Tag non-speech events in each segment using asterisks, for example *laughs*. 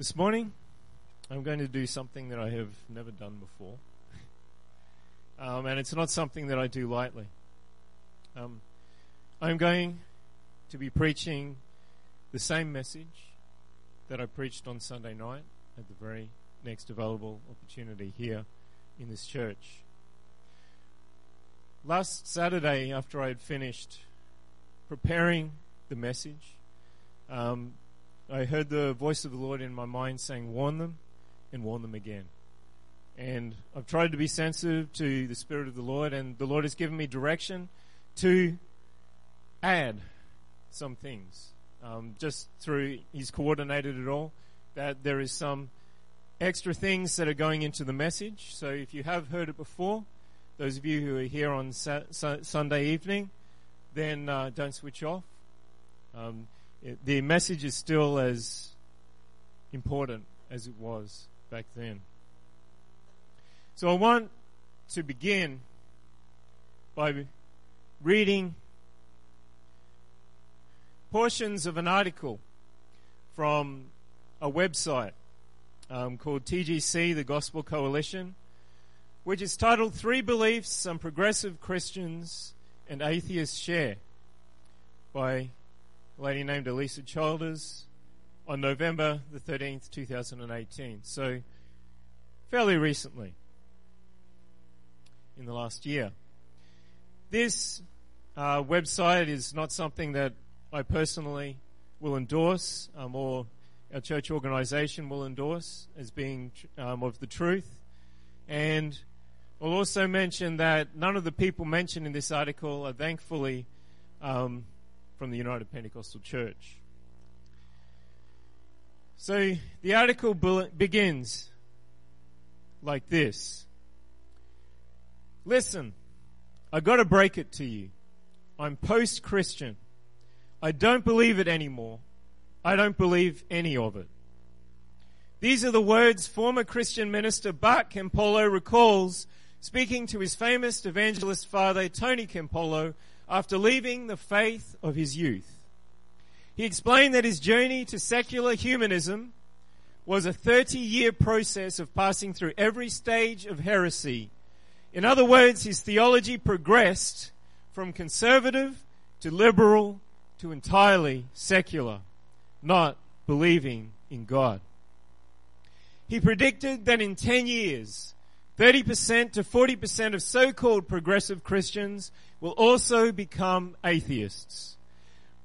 This morning, I'm going to do something that I have never done before. Um, and it's not something that I do lightly. Um, I'm going to be preaching the same message that I preached on Sunday night at the very next available opportunity here in this church. Last Saturday, after I had finished preparing the message, um, I heard the voice of the Lord in my mind saying, warn them and warn them again. And I've tried to be sensitive to the Spirit of the Lord, and the Lord has given me direction to add some things. Um, just through, He's coordinated it all, that there is some extra things that are going into the message. So if you have heard it before, those of you who are here on sa- Sunday evening, then uh, don't switch off. Um, it, the message is still as important as it was back then. So I want to begin by reading portions of an article from a website um, called TGC, the Gospel Coalition, which is titled Three Beliefs Some Progressive Christians and Atheists Share by lady named Alisa Childers on November the 13th, 2018. So, fairly recently, in the last year. This uh, website is not something that I personally will endorse um, or our church organization will endorse as being um, of the truth. And I'll also mention that none of the people mentioned in this article are thankfully um, from the United Pentecostal Church. So the article begins like this. Listen, I gotta break it to you. I'm post-Christian. I don't believe it anymore. I don't believe any of it. These are the words former Christian minister Bart Campolo recalls speaking to his famous evangelist father Tony Campolo after leaving the faith of his youth. He explained that his journey to secular humanism was a 30 year process of passing through every stage of heresy. In other words, his theology progressed from conservative to liberal to entirely secular, not believing in God. He predicted that in 10 years, 30% to 40% of so-called progressive Christians will also become atheists.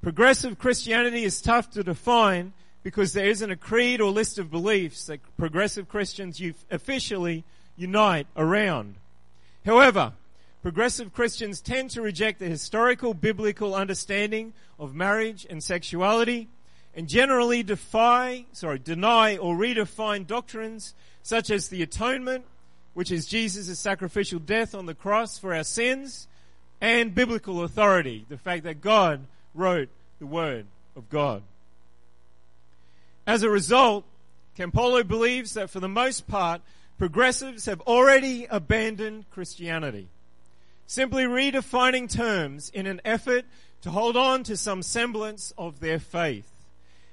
Progressive Christianity is tough to define because there isn't a creed or list of beliefs that progressive Christians officially unite around. However, progressive Christians tend to reject the historical biblical understanding of marriage and sexuality and generally defy, sorry, deny or redefine doctrines such as the atonement which is Jesus' sacrificial death on the cross for our sins, and biblical authority, the fact that God wrote the Word of God. As a result, Campolo believes that for the most part, progressives have already abandoned Christianity, simply redefining terms in an effort to hold on to some semblance of their faith.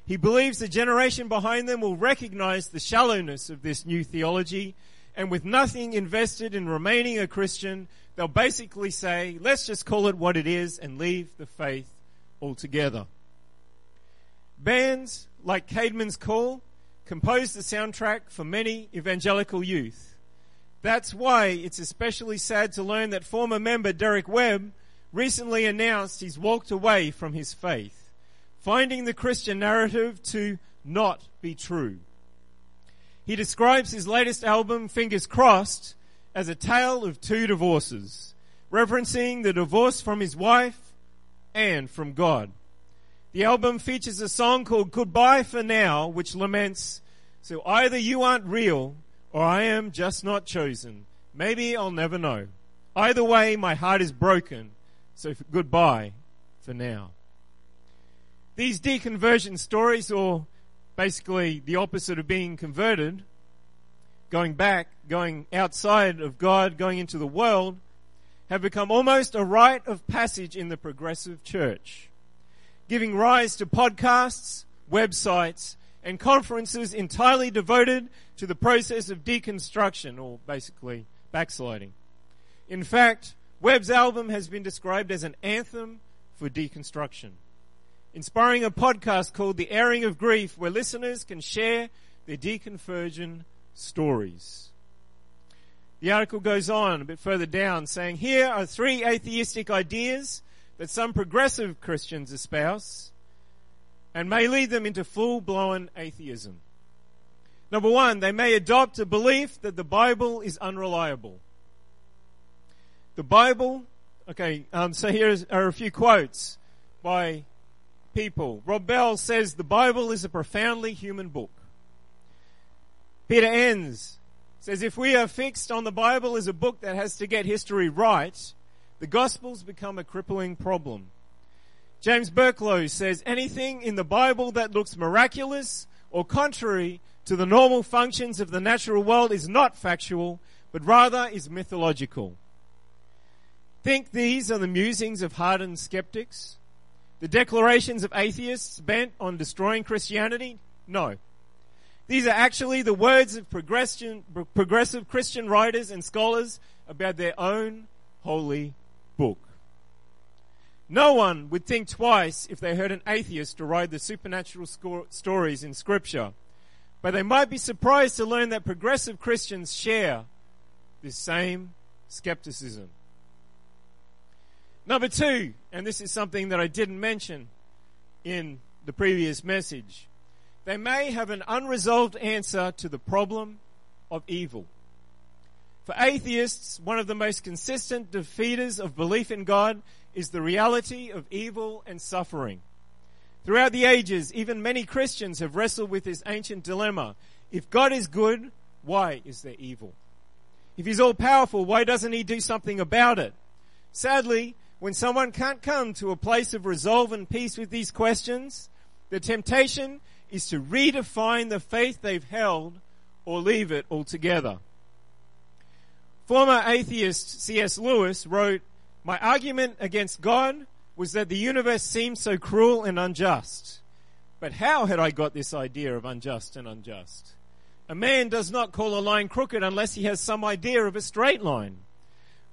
He believes the generation behind them will recognize the shallowness of this new theology and with nothing invested in remaining a Christian, they'll basically say, let's just call it what it is and leave the faith altogether. Bands like Caedmon's Call composed the soundtrack for many evangelical youth. That's why it's especially sad to learn that former member Derek Webb recently announced he's walked away from his faith, finding the Christian narrative to not be true. He describes his latest album, Fingers Crossed, as a tale of two divorces, referencing the divorce from his wife and from God. The album features a song called Goodbye for Now, which laments, so either you aren't real or I am just not chosen. Maybe I'll never know. Either way, my heart is broken, so goodbye for now. These deconversion stories, or basically the opposite of being converted, going back, going outside of God, going into the world, have become almost a rite of passage in the progressive church, giving rise to podcasts, websites, and conferences entirely devoted to the process of deconstruction, or basically backsliding. In fact, Webb's album has been described as an anthem for deconstruction, inspiring a podcast called The Airing of Grief, where listeners can share their deconversion stories. The article goes on a bit further down saying, here are three atheistic ideas that some progressive Christians espouse and may lead them into full-blown atheism. Number one, they may adopt a belief that the Bible is unreliable. The Bible, okay, um, so here are a few quotes by people. Rob Bell says the Bible is a profoundly human book. Peter Enns says if we are fixed on the Bible as a book that has to get history right, the Gospels become a crippling problem. James Burklo says anything in the Bible that looks miraculous or contrary to the normal functions of the natural world is not factual, but rather is mythological. Think these are the musings of hardened skeptics? The declarations of atheists bent on destroying Christianity? No. These are actually the words of progressive Christian writers and scholars about their own holy book. No one would think twice if they heard an atheist deride the supernatural stories in Scripture. But they might be surprised to learn that progressive Christians share this same skepticism. Number two, and this is something that I didn't mention in the previous message, they may have an unresolved answer to the problem of evil. For atheists, one of the most consistent defeaters of belief in God is the reality of evil and suffering. Throughout the ages, even many Christians have wrestled with this ancient dilemma. If God is good, why is there evil? If He's all powerful, why doesn't He do something about it? Sadly, when someone can't come to a place of resolve and peace with these questions, the temptation is to redefine the faith they've held or leave it altogether. Former atheist C.S. Lewis wrote, my argument against God was that the universe seemed so cruel and unjust. But how had I got this idea of unjust and unjust? A man does not call a line crooked unless he has some idea of a straight line.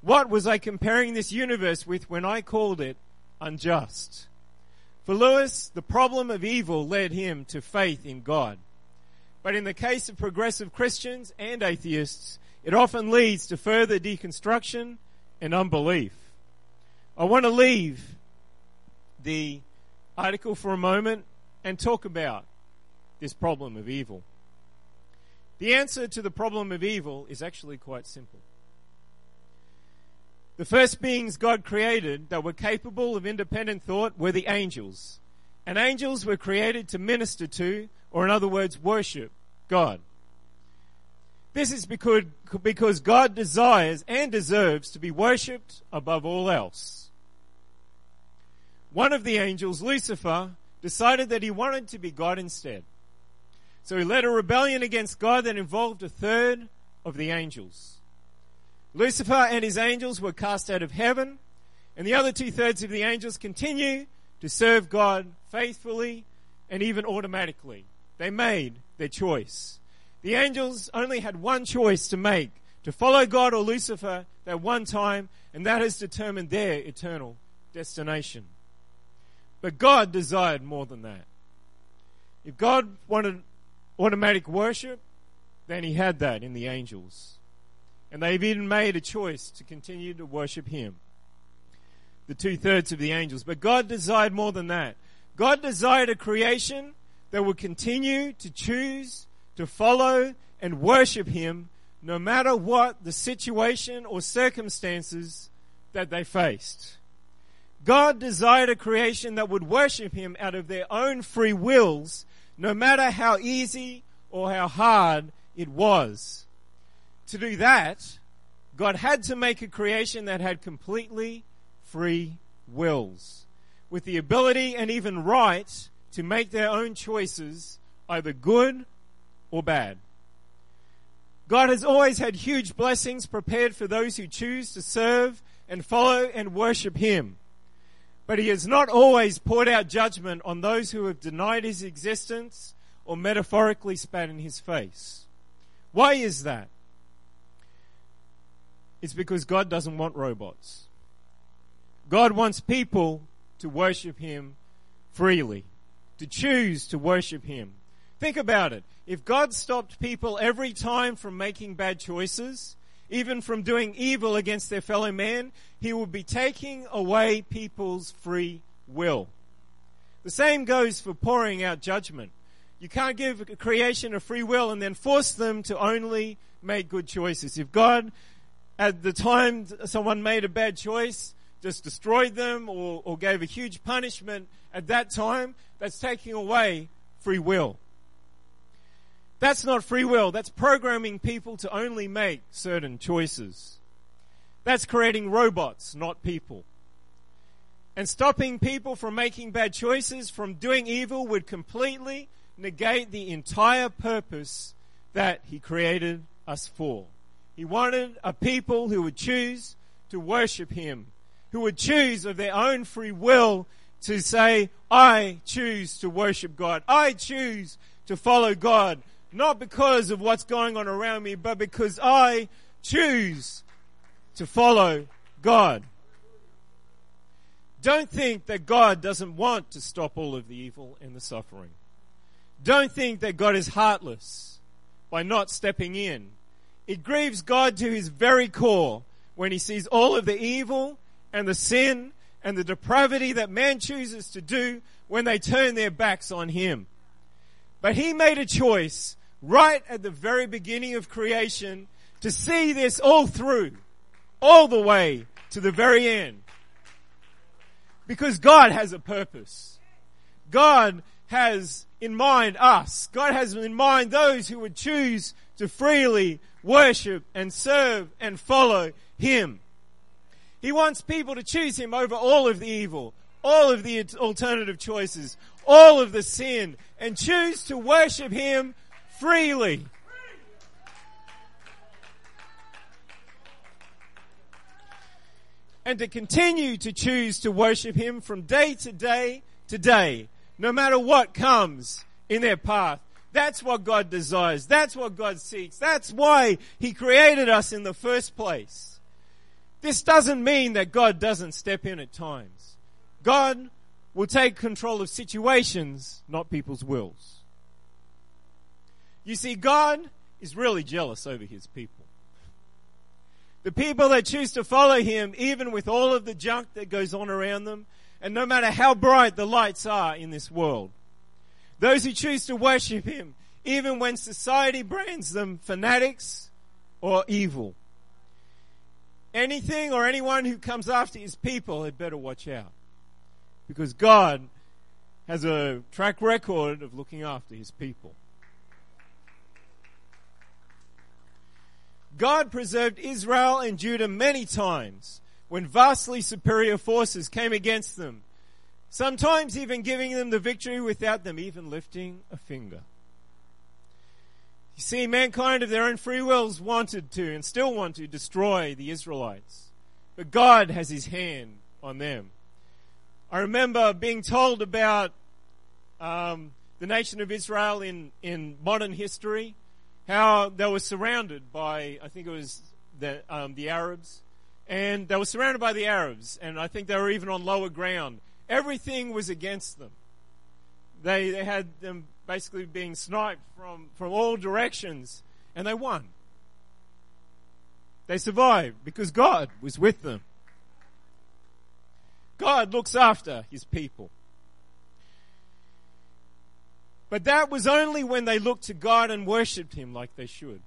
What was I comparing this universe with when I called it unjust? For Lewis, the problem of evil led him to faith in God. But in the case of progressive Christians and atheists, it often leads to further deconstruction and unbelief. I want to leave the article for a moment and talk about this problem of evil. The answer to the problem of evil is actually quite simple. The first beings God created that were capable of independent thought were the angels. And angels were created to minister to, or in other words, worship God. This is because, God desires and deserves to be worshipped above all else one of the angels, Lucifer, decided that he wanted to be God instead. So he led a rebellion against God that involved a third of the angels. Lucifer and his angels were cast out of heaven, and the other two thirds of the angels continue to serve God faithfully and even automatically. They made their choice. The angels only had one choice to make to follow God or Lucifer that one time, and that has determined their eternal destination. But God desired more than that. If God wanted automatic worship, then He had that in the angels. And they've even made a choice to continue to worship Him. The two thirds of the angels. But God desired more than that. God desired a creation that would continue to choose to follow and worship Him no matter what the situation or circumstances that they faced. God desired a creation that would worship Him out of their own free wills, no matter how easy or how hard it was. To do that, God had to make a creation that had completely free wills, with the ability and even right to make their own choices, either good or bad. God has always had huge blessings prepared for those who choose to serve and follow and worship Him. But he has not always poured out judgment on those who have denied his existence or metaphorically spat in his face. Why is that? It's because God doesn't want robots. God wants people to worship Him freely, to choose to worship Him. Think about it. If God stopped people every time from making bad choices, even from doing evil against their fellow man, He would be taking away people's free will. The same goes for pouring out judgment. You can't give a creation a free will and then force them to only make good choices. If God, at the time someone made a bad choice, just destroyed them or, or gave a huge punishment at that time, that's taking away free will. That's not free will. That's programming people to only make certain choices. That's creating robots, not people. And stopping people from making bad choices, from doing evil, would completely negate the entire purpose that He created us for. He wanted a people who would choose to worship Him who would choose of their own free will to say, I choose to worship God. I choose to follow God. Not because of what's going on around me, but because I choose to follow God. Don't think that God doesn't want to stop all of the evil and the suffering. Don't think that God is heartless by not stepping in. It grieves God to his very core when he sees all of the evil and the sin and the depravity that man chooses to do when they turn their backs on him. But he made a choice right at the very beginning of creation to see this all through, all the way to the very end. Because God has a purpose. God has in mind us. God has in mind those who would choose to freely worship and serve and follow Him. He wants people to choose Him over all of the evil, all of the alternative choices, all of the sin, and choose to worship Him freely. And to continue to choose to worship Him from day to day to day, no matter what comes in their path. That's what God desires. That's what God seeks. That's why He created us in the first place. This doesn't mean that God doesn't step in at times. God will take control of situations, not people's wills. You see, God is really jealous over his people. The people that choose to follow him, even with all of the junk that goes on around them, and no matter how bright the lights are in this world, those who choose to worship him, even when society brands them fanatics or evil anything or anyone who comes after his people had better watch out. Because God has a track record of looking after his people. God preserved Israel and Judah many times when vastly superior forces came against them, sometimes even giving them the victory without them even lifting a finger. You see, mankind of their own free wills wanted to and still want to destroy the Israelites. But God has his hand on them. I remember being told about um, the nation of Israel in, in modern history, how they were surrounded by, I think it was the, um, the Arabs, and they were surrounded by the Arabs, and I think they were even on lower ground. Everything was against them. They, they had them basically being sniped from, from all directions, and they won. They survived because God was with them. God looks after his people. But that was only when they looked to God and worshipped him like they should.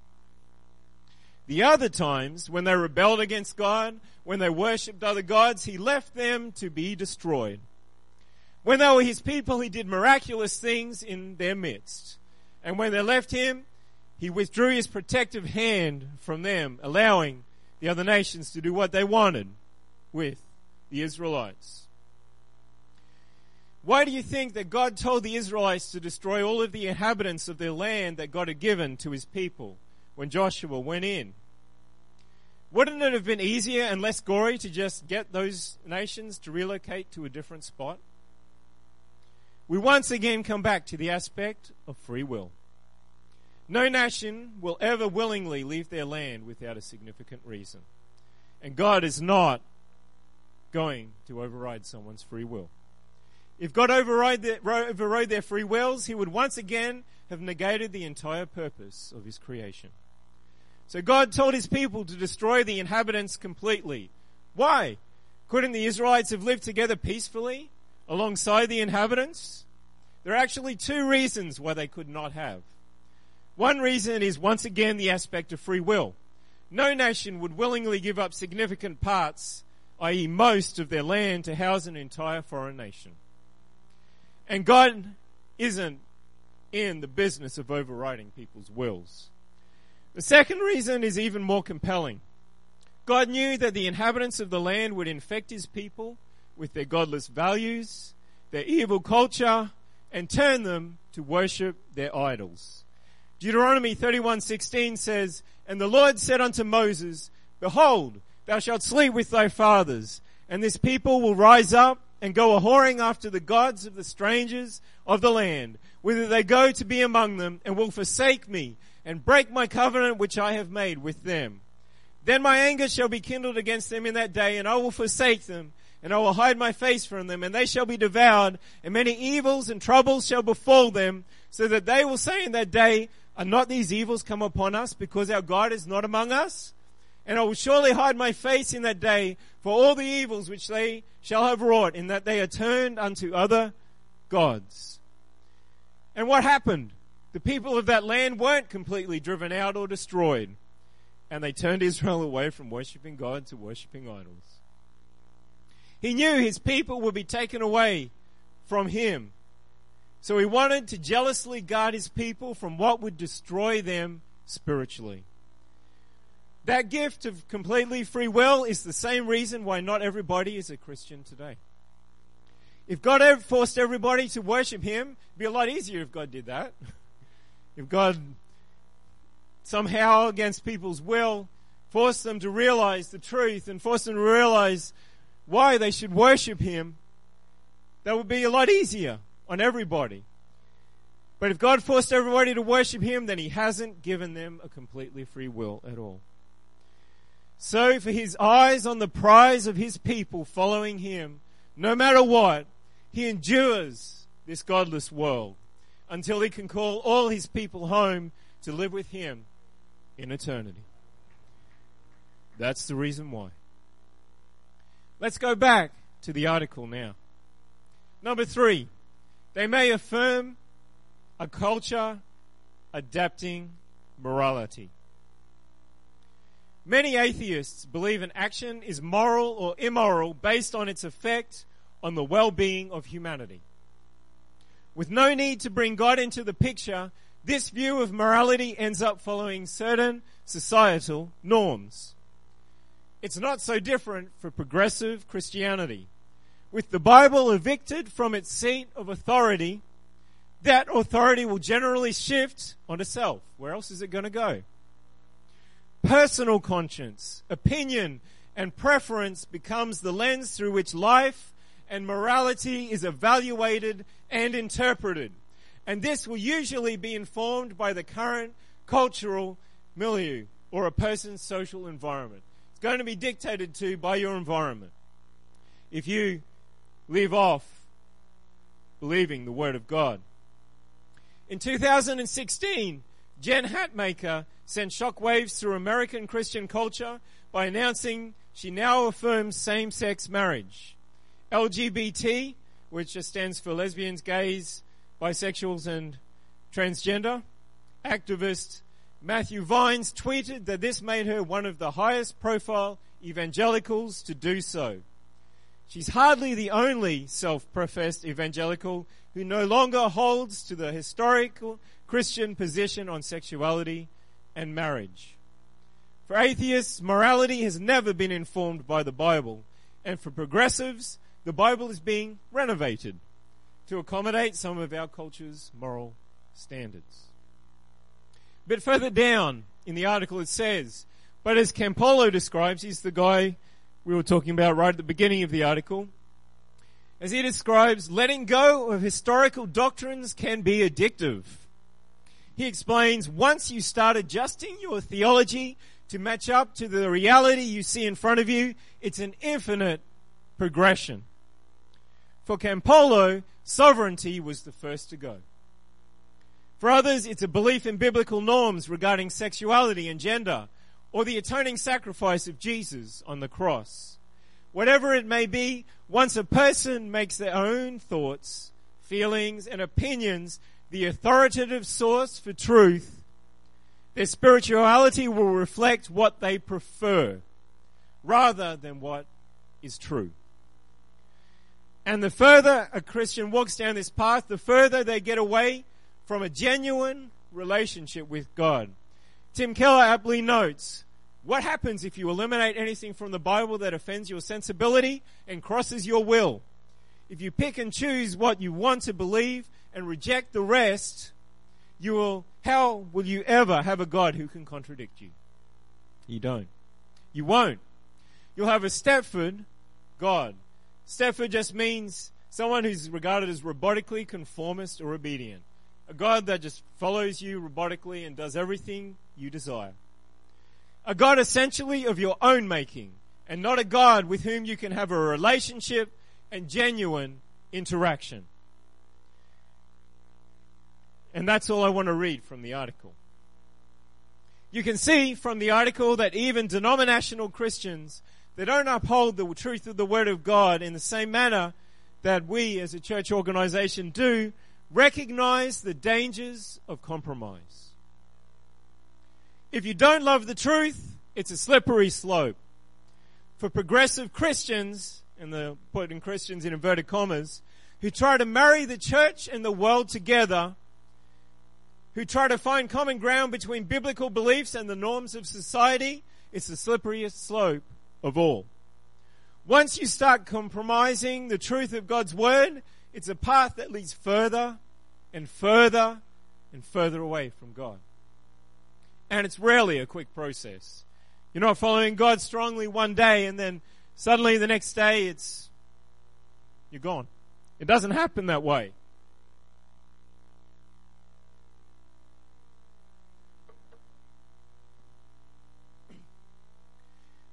The other times, when they rebelled against God, when they worshipped other gods, he left them to be destroyed. When they were his people, he did miraculous things in their midst. And when they left him, he withdrew his protective hand from them, allowing the other nations to do what they wanted with the Israelites. Why do you think that God told the Israelites to destroy all of the inhabitants of their land that God had given to his people when Joshua went in? Wouldn't it have been easier and less gory to just get those nations to relocate to a different spot? We once again come back to the aspect of free will. No nation will ever willingly leave their land without a significant reason. And God is not going to override someone's free will. If God overrode their, their free wills, He would once again have negated the entire purpose of His creation. So God told His people to destroy the inhabitants completely. Why? Couldn't the Israelites have lived together peacefully alongside the inhabitants? There are actually two reasons why they could not have. One reason is once again the aspect of free will. No nation would willingly give up significant parts, i.e. most of their land to house an entire foreign nation. And God isn't in the business of overriding people's wills. The second reason is even more compelling. God knew that the inhabitants of the land would infect his people with their godless values, their evil culture, and turn them to worship their idols. Deuteronomy 31:16 says, "And the Lord said unto Moses, Behold, thou shalt sleep with thy fathers, and this people will rise up and go a whoring after the gods of the strangers of the land, whither they go to be among them, and will forsake me, and break my covenant which I have made with them. Then my anger shall be kindled against them in that day, and I will forsake them, and I will hide my face from them, and they shall be devoured, and many evils and troubles shall befall them, so that they will say in that day, Are not these evils come upon us, because our God is not among us? And I will surely hide my face in that day for all the evils which they shall have wrought, in that they are turned unto other gods. And what happened? The people of that land weren't completely driven out or destroyed. And they turned Israel *laughs* away from worshipping God to worshipping idols. He knew his people would be taken away from him. So he wanted to jealously guard his people from what would destroy them spiritually. That gift of completely free will is the same reason why not everybody is a Christian today. If God forced everybody to worship Him, it'd be a lot easier if God did that. *laughs* if God somehow against people's will forced them to realize the truth and forced them to realize why they should worship Him, that would be a lot easier on everybody. But if God forced everybody to worship Him, then He hasn't given them a completely free will at all. So for his eyes on the prize of his people following him, no matter what, he endures this godless world until he can call all his people home to live with him in eternity. That's the reason why. Let's go back to the article now. Number three, they may affirm a culture adapting morality. Many atheists believe an action is moral or immoral based on its effect on the well-being of humanity. With no need to bring God into the picture, this view of morality ends up following certain societal norms. It's not so different for progressive Christianity. With the Bible evicted from its seat of authority, that authority will generally shift onto self. Where else is it going to go? personal conscience, opinion, and preference becomes the lens through which life and morality is evaluated and interpreted. And this will usually be informed by the current cultural milieu or a person's social environment. Going to be dictated to by your environment. If you leave off believing the Word of God. In 2016, Jen Hatmaker sent shockwaves through American Christian culture by announcing she now affirms same-sex marriage. LGBT, which stands for lesbians, gays, bisexuals, and transgender, activist Matthew Vines tweeted that this made her one of the highest profile evangelicals to do so. She's hardly the only self-professed evangelical who no longer holds to the historical Christian position on sexuality and marriage. For atheists, morality has never been informed by the Bible. And for progressives, the Bible is being renovated to accommodate some of our culture's moral standards. A bit further down in the article it says, but as Campolo describes, he's the guy we were talking about right at the beginning of the article. As he describes, letting go of historical doctrines can be addictive. He explains once you start adjusting your theology to match up to the reality you see in front of you, it's an infinite progression. For Campolo, sovereignty was the first to go. For others, it's a belief in biblical norms regarding sexuality and gender, or the atoning sacrifice of Jesus on the cross. Whatever it may be, once a person makes their own thoughts, feelings, and opinions the authoritative source for truth, their spirituality will reflect what they prefer rather than what is true. And the further a Christian walks down this path, the further they get away from a genuine relationship with God. Tim Keller aptly notes, what happens if you eliminate anything from the Bible that offends your sensibility and crosses your will? If you pick and choose what you want to believe and reject the rest, you will, how will you ever have a God who can contradict you? You don't. You won't. You'll have a Stepford God. Stepford just means someone who's regarded as robotically conformist or obedient. A God that just follows you robotically and does everything you desire. A God essentially of your own making and not a God with whom you can have a relationship and genuine interaction. And that's all I want to read from the article. You can see from the article that even denominational Christians that don't uphold the truth of the Word of God in the same manner that we as a church organization do recognize the dangers of compromise. If you don't love the truth, it's a slippery slope. For progressive Christians, and the putting Christians in inverted commas, who try to marry the church and the world together, who try to find common ground between biblical beliefs and the norms of society, it's the slipperiest slope of all. Once you start compromising the truth of God's word, it's a path that leads further and further and further away from God. And it's rarely a quick process. You're not following God strongly one day and then suddenly the next day it's, you're gone. It doesn't happen that way.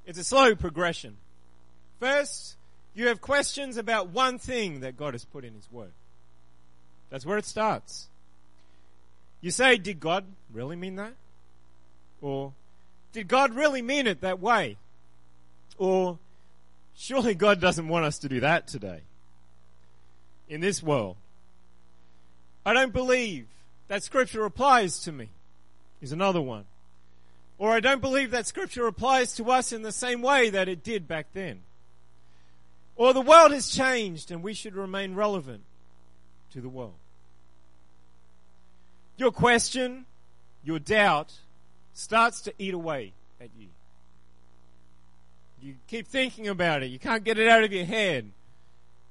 It's a slow progression. First, you have questions about one thing that God has put in His Word. That's where it starts. You say, did God really mean that? Or, did God really mean it that way? Or, surely God doesn't want us to do that today. In this world. I don't believe that scripture applies to me. Is another one. Or I don't believe that scripture applies to us in the same way that it did back then. Or the world has changed and we should remain relevant to the world. Your question, your doubt starts to eat away at you. You keep thinking about it. You can't get it out of your head.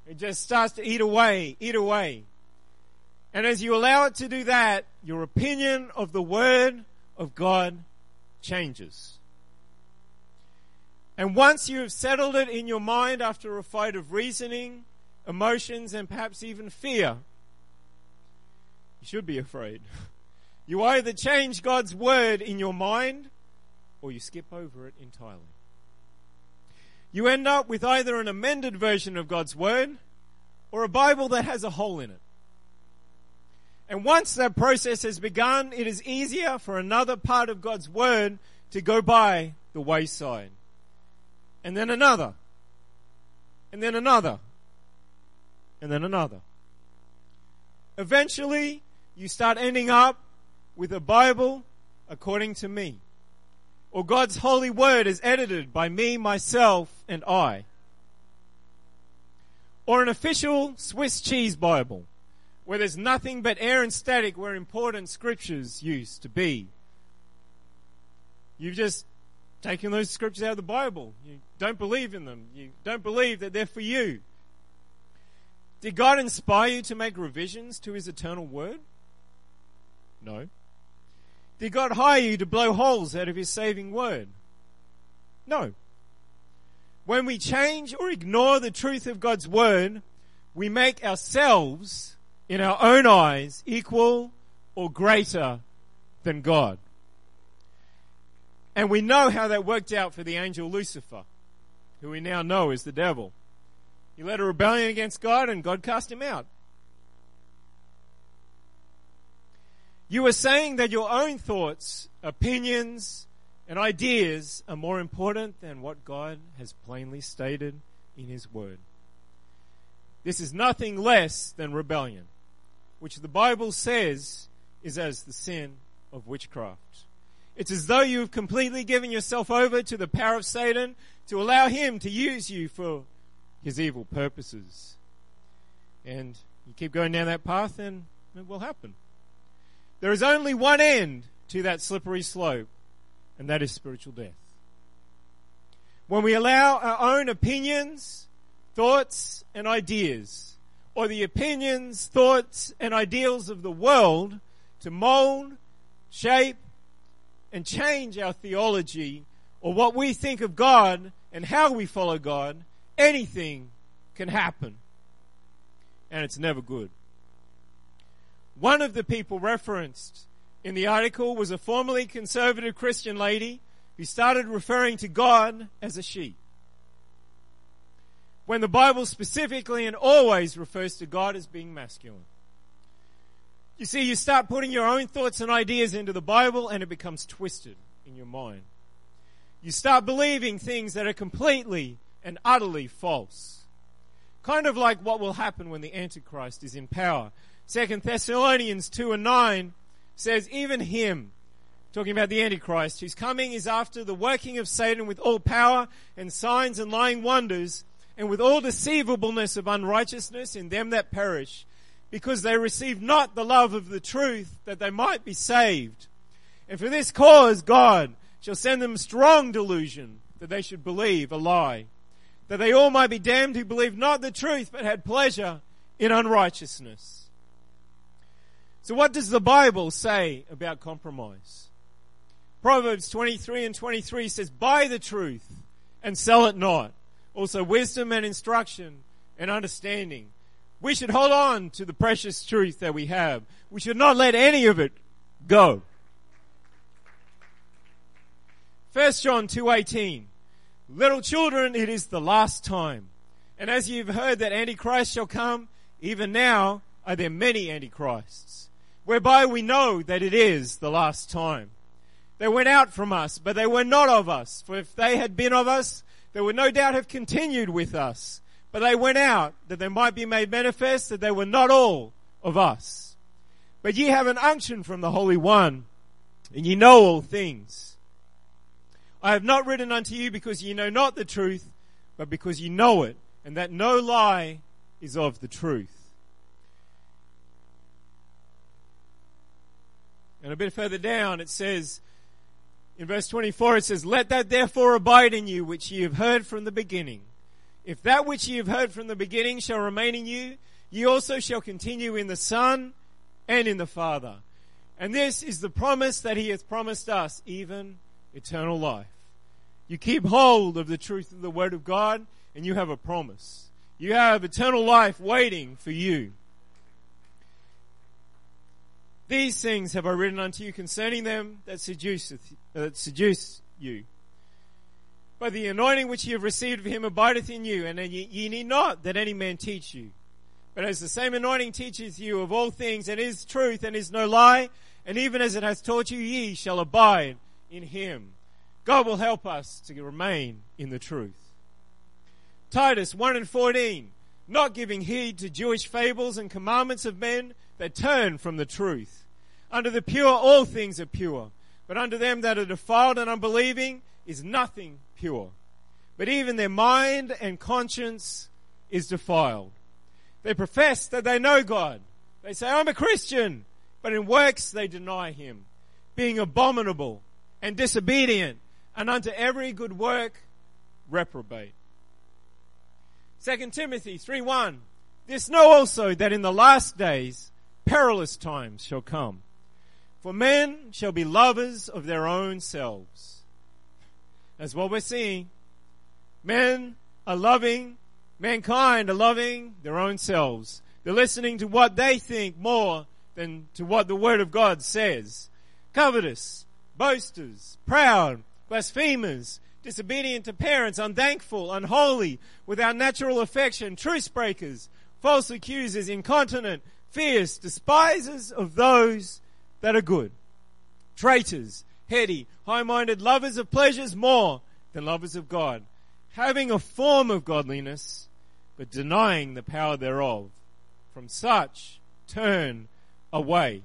It just starts to eat away, eat away. And as you allow it to do that, your opinion of the Word of God changes. And once you have settled it in your mind after a fight of reasoning, emotions, and perhaps even fear, you should be afraid. You either change God's word in your mind or you skip over it entirely. You end up with either an amended version of God's word or a Bible that has a hole in it. And once that process has begun, it is easier for another part of God's Word to go by the wayside. And then another. And then another. And then another. Eventually, you start ending up with a Bible according to me. Or God's holy word is edited by me, myself, and I. Or an official Swiss cheese Bible where there's nothing but air and static where important scriptures used to be. You've just taken those scriptures out of the Bible. You don't believe in them. You don't believe that they're for you. Did God inspire you to make revisions to His eternal word? No. Did God hire you to blow holes out of His saving word? No. When we change or ignore the truth of God's word, we make ourselves, in our own eyes, equal or greater than God. And we know how that worked out for the angel Lucifer, who we now know is the devil. He led a rebellion against God and God cast him out. You are saying that your own thoughts, opinions, and ideas are more important than what God has plainly stated in His Word. This is nothing less than rebellion, which the Bible says is as the sin of witchcraft. It's as though you have completely given yourself over to the power of Satan to allow him to use you for his evil purposes. And you keep going down that path and it will happen. There is only one end to that slippery slope, and that is spiritual death. When we allow our own opinions, thoughts, and ideas, or the opinions, thoughts, and ideals of the world to mold, shape, and change our theology or what we think of God and how we follow God, anything can happen. And it's never good. One of the people referenced in the article was a formerly conservative Christian lady who started referring to God as a she. When the Bible specifically and always refers to God as being masculine. You see, you start putting your own thoughts and ideas into the Bible and it becomes twisted in your mind. You start believing things that are completely and utterly false. Kind of like what will happen when the Antichrist is in power Second Thessalonians 2 and 9 says, even him, talking about the Antichrist, whose coming is after the working of Satan with all power and signs and lying wonders, and with all deceivableness of unrighteousness in them that perish, because they receive not the love of the truth that they might be saved. And for this cause God shall send them strong delusion that they should believe a lie, that they all might be damned who believed not the truth but had pleasure in unrighteousness. So what does the Bible say about compromise? Proverbs 23 and 23 says, buy the truth and sell it not. Also wisdom and instruction and understanding. We should hold on to the precious truth that we have. We should not let any of it go. 1 John 2:18 Little children it is the last time and as you've heard that antichrist shall come even now are there many antichrists whereby we know that it is the last time. They went out from us, but they were not of us. For if they had been of us, they would no doubt have continued with us. But they went out that they might be made manifest that they were not all of us. But ye have an unction from the Holy One, and ye know all things. I have not written unto you because ye know not the truth, but because ye know it, and that no lie is of the truth. And a bit further down it says, in verse 24 it says, Let that therefore abide in you which ye have heard from the beginning. If that which ye have heard from the beginning shall remain in you, ye also shall continue in the Son and in the Father. And this is the promise that he hath promised us, even eternal life. You keep hold of the truth of the Word of God and you have a promise. You have eternal life waiting for you. These things have I written unto you concerning them that seduceth, that seduce you. But the anointing which ye have received of him abideth in you, and ye, ye need not that any man teach you. But as the same anointing teacheth you of all things, and is truth, and is no lie, and even as it hath taught you, ye shall abide in him. God will help us to remain in the truth. Titus 1 and 14, not giving heed to Jewish fables and commandments of men that turn from the truth under the pure, all things are pure. But under them that are defiled and unbelieving is nothing pure. But even their mind and conscience is defiled. They profess that they know God. They say, I'm a Christian. But in works they deny Him, being abominable and disobedient and unto every good work reprobate. 2 Timothy 3:1 This know also that in the last days perilous times shall come. For men shall be lovers of their own selves. That's what we're seeing. Men are loving Mankind are loving their own selves. They're listening to what they think more than to what the Word of God says. Covetous, boasters, proud, blasphemers, disobedient to parents, unthankful, unholy, without natural affection, truce breakers, false accusers, incontinent, fierce, despisers of those that are good, traitors, heady, high-minded, lovers of pleasures more than lovers of God, having a form of godliness, but denying the power thereof. From such turn away.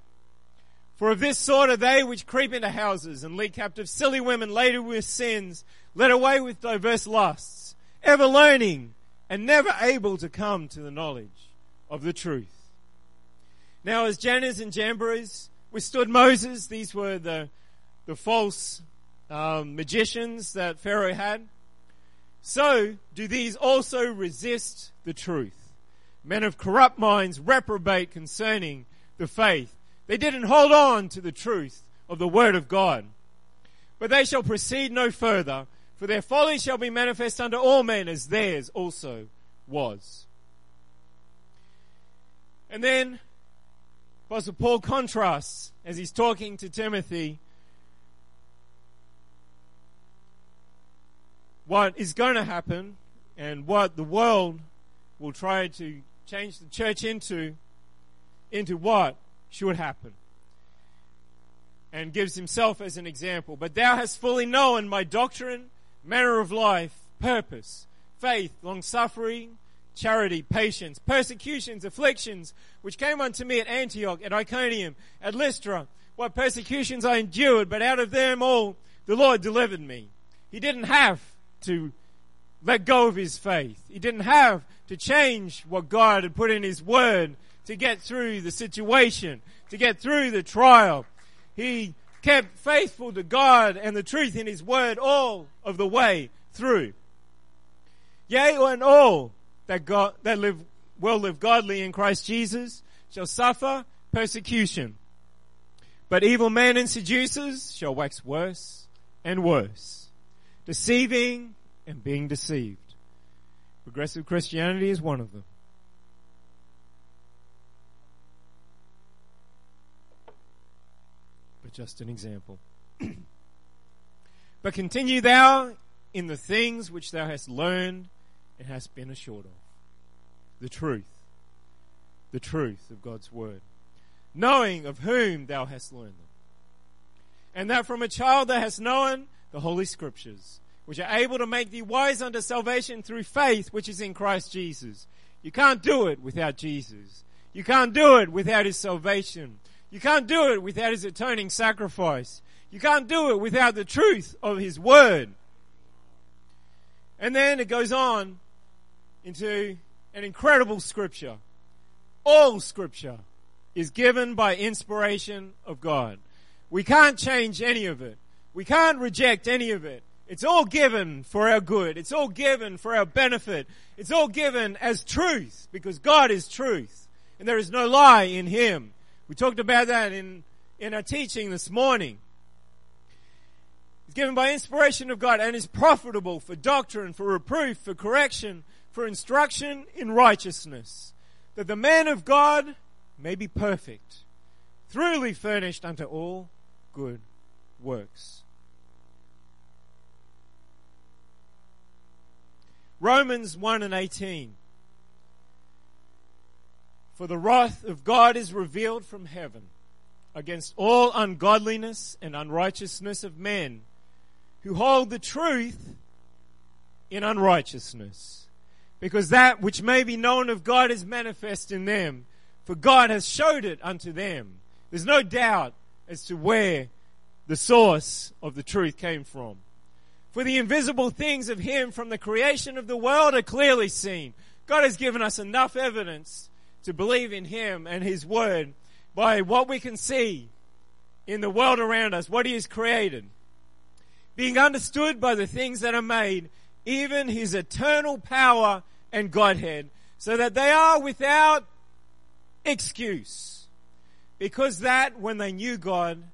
For of this sort are they which creep into houses and lead captive silly women laden with sins, led away with diverse lusts, ever learning and never able to come to the knowledge of the truth. Now as Jannes and Jambres withstood Moses, these were the, the false um, magicians that Pharaoh had, so do these also resist the truth. Men of corrupt minds reprobate concerning the faith. They didn't hold on to the truth of the word of God. But they shall proceed no further, for their folly shall be manifest unto all men as theirs also was. And then Apostle Paul contrasts as he's talking to Timothy what is going to happen and what the world will try to change the church into into what should happen. And gives himself as an example. But thou hast fully known my doctrine, manner of life, purpose, faith, long suffering, charity, patience, persecutions, afflictions, which came unto me at Antioch, at Iconium, at Lystra, what persecutions I endured, but out of them all the Lord delivered me. He didn't have to let go of his faith. He didn't have to change what God had put in his word to get through the situation, to get through the trial. He kept faithful to God and the truth in his word all of the way through. Yea, and all that God, that live, will live godly in Christ Jesus shall suffer persecution. But evil men and seducers shall wax worse and worse, deceiving and being deceived. Progressive Christianity is one of them. But just an example. *clears throat* but continue thou in the things which thou hast learned and hast been assured of. The truth. The truth of God's word. Knowing of whom thou hast learned them. And that from a child thou hast known the holy scriptures which are able to make thee wise unto salvation through faith which is in Christ Jesus. You can't do it without Jesus. You can't do it without His salvation. You can't do it without His atoning sacrifice. You can't do it without the truth of His Word. And then it goes on into an incredible scripture. All scripture is given by inspiration of God. We can't change any of it. We can't reject any of it. It's all given for our good. It's all given for our benefit. It's all given as truth because God is truth and there is no lie in Him. We talked about that in, in our teaching this morning. It's given by inspiration of God and is profitable for doctrine, for reproof, for correction, for instruction in righteousness, that the man of God may be perfect, truly furnished unto all good works. Romans 1 and 18. For the wrath of God is revealed from heaven against all ungodliness and unrighteousness of men who hold the truth in unrighteousness. Because that which may be known of God is manifest in them, for God has showed it unto them. There's no doubt as to where the source of the truth came from. For the invisible things of Him from the creation of the world are clearly seen. God has given us enough evidence to believe in Him and His Word by what we can see in the world around us, what He has created. Being understood by the things that are made, even His eternal power and Godhead, so that they are without excuse. Because that when they knew God,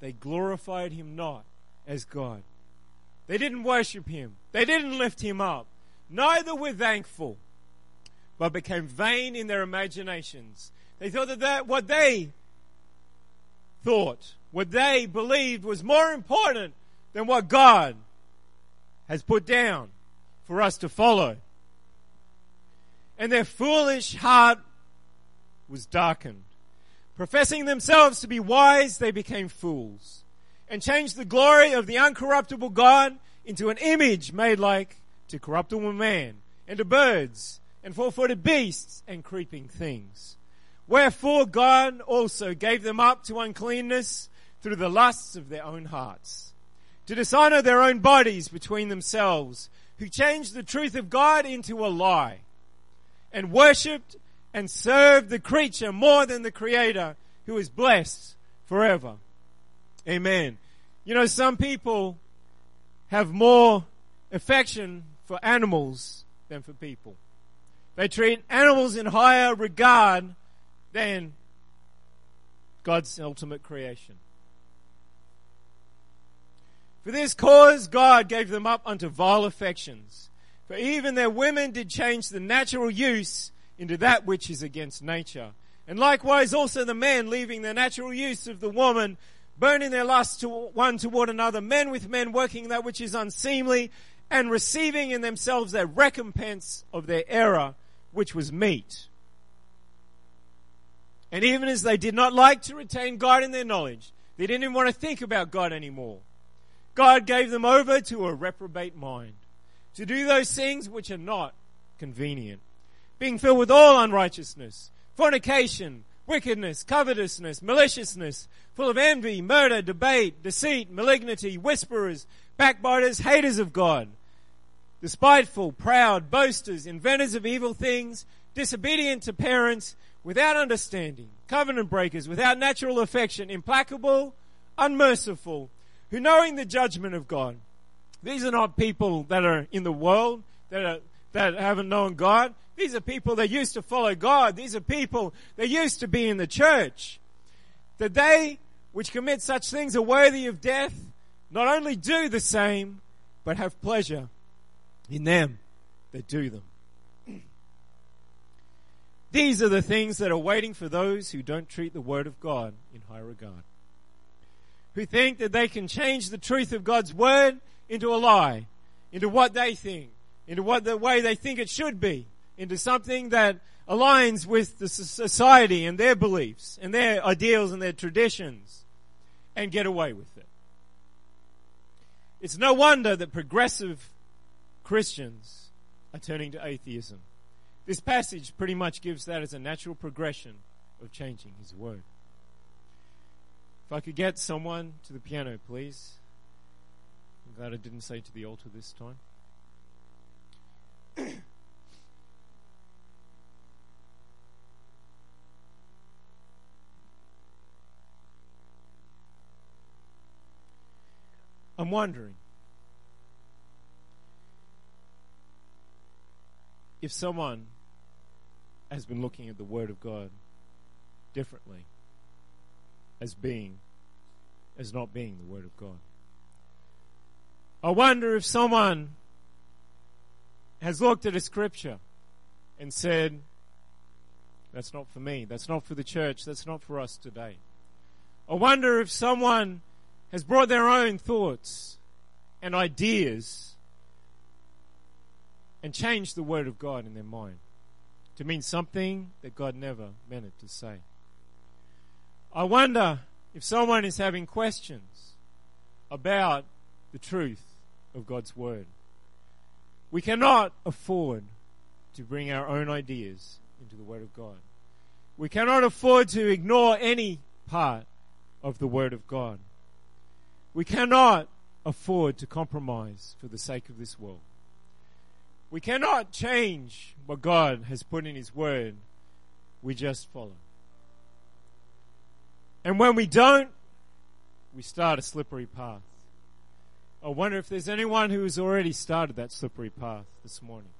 they glorified Him not as God they didn't worship him. They didn't lift him up. Neither were thankful. but became vain in their imaginations. They thought that, that what they thought, what they believed was more important than what God has put down for us to follow. And their foolish heart was darkened. Professing themselves to be wise, they became fools and changed the glory of the uncorruptible God into an image made like to corruptible man and to birds and four-footed beasts and creeping things. Wherefore God also gave them up to uncleanness through the lusts of their own hearts, to dishonor their own bodies between themselves, who changed the truth of God into a lie, and worshipped and served the creature more than the creator, who is blessed forever. Amen. You know, some people have more affection for animals than for people. They treat animals in higher regard than God's ultimate creation. For this cause God gave them up unto vile affections. For even their women did change the natural use into that which is against nature. And likewise also the men, leaving the natural use of the woman, burning their lust to one toward another, men with men working that which is unseemly, and receiving in themselves their recompense of their error, which was meet. And even as they did not like to retain God in their knowledge, they didn't even want to think about God anymore. God gave them over to a reprobate mind to do those things which are not convenient, being filled with all unrighteousness, fornication, wickedness, covetousness, maliciousness, full of envy, murder, debate, deceit, malignity, whisperers, backbiters, haters of God, despiteful, proud, boasters, inventors of evil things, disobedient to parents, without understanding, covenant breakers, without natural affection, implacable, unmerciful, who knowing the judgment of God. These are not people that are in the world, that are, that haven't known God. These are people that used to follow God. These are people that used to be in the church. That they which commit such things are worthy of death, not only do the same, but have pleasure in them that do them. *clears throat* These are the things that are waiting for those who don't treat the Word of God in high regard. Who think that they can change the truth of God's Word into a lie, into what they think, into what the way they think it should be into something that aligns with the society and their beliefs and their ideals and their traditions and get away with it. It's no wonder that progressive Christians are turning to atheism. This passage pretty much gives that as a natural progression of changing his word. If I could get someone to the piano, please. I'm glad I didn't say to the altar this time. Wondering if someone has been looking at the Word of God differently as being, as not being the Word of God. I wonder if someone has looked at a scripture and said, that's not for me. That's not for the church. That's not for us today. I wonder if someone has brought their own thoughts and ideas and changed the Word of God in their mind to mean something that God never meant it to say. I wonder if someone is having questions about the truth of God's Word. We cannot afford to bring our own ideas into the Word of God. We cannot afford to ignore any part of the Word of God. We cannot afford to compromise for the sake of this world. We cannot change what God has put in His Word. We just follow. And when we don't, we start a slippery path. I wonder if there's anyone who has already started that slippery path this morning.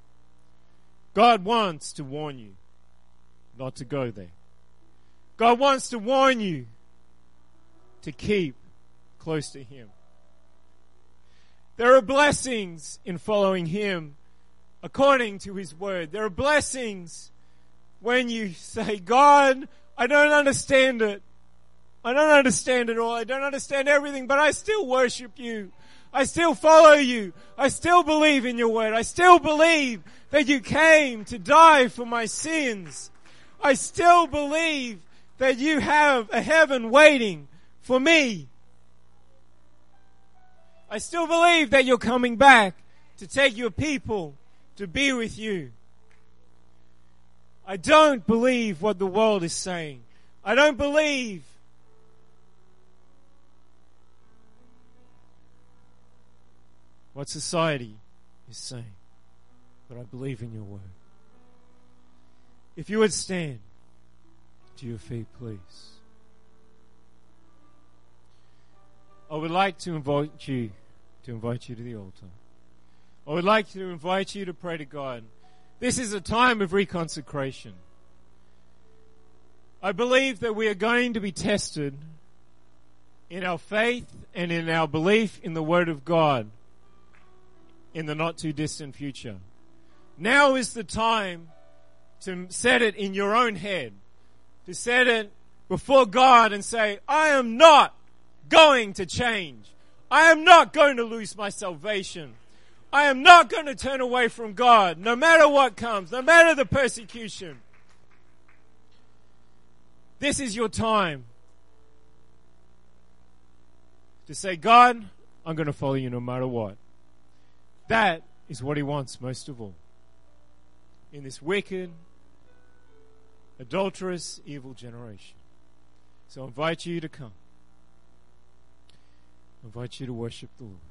God wants to warn you not to go there. God wants to warn you to keep close to Him. There are blessings in following Him, according to His Word. There are blessings when you say, God, I don't understand it. I don't understand it all. I don't understand everything, but I still worship you. I still follow you. I still believe in your word. I still believe that you came to die for my sins. I still believe that you have a heaven waiting for me. I still believe that you're coming back to take your people to be with you. I don't believe what the world is saying. I don't believe what society is saying, but I believe in your word. If you would stand to your feet, please. I would like to invite you to invite you to the altar. I would like to invite you to pray to God. This is a time of reconsecration. I believe that we are going to be tested in our faith and in our belief in the Word of God in the not too distant future. Now is the time to set it in your own head, to set it before God and say, I am not going to change. I am not going to lose my salvation. I am not going to turn away from God, no matter what comes, no matter the persecution. This is your time to say, God, I'm going to follow you no matter what. That is what he wants most of all. In this wicked, adulterous, evil generation. So I invite you to come. I invite you to worship the Lord.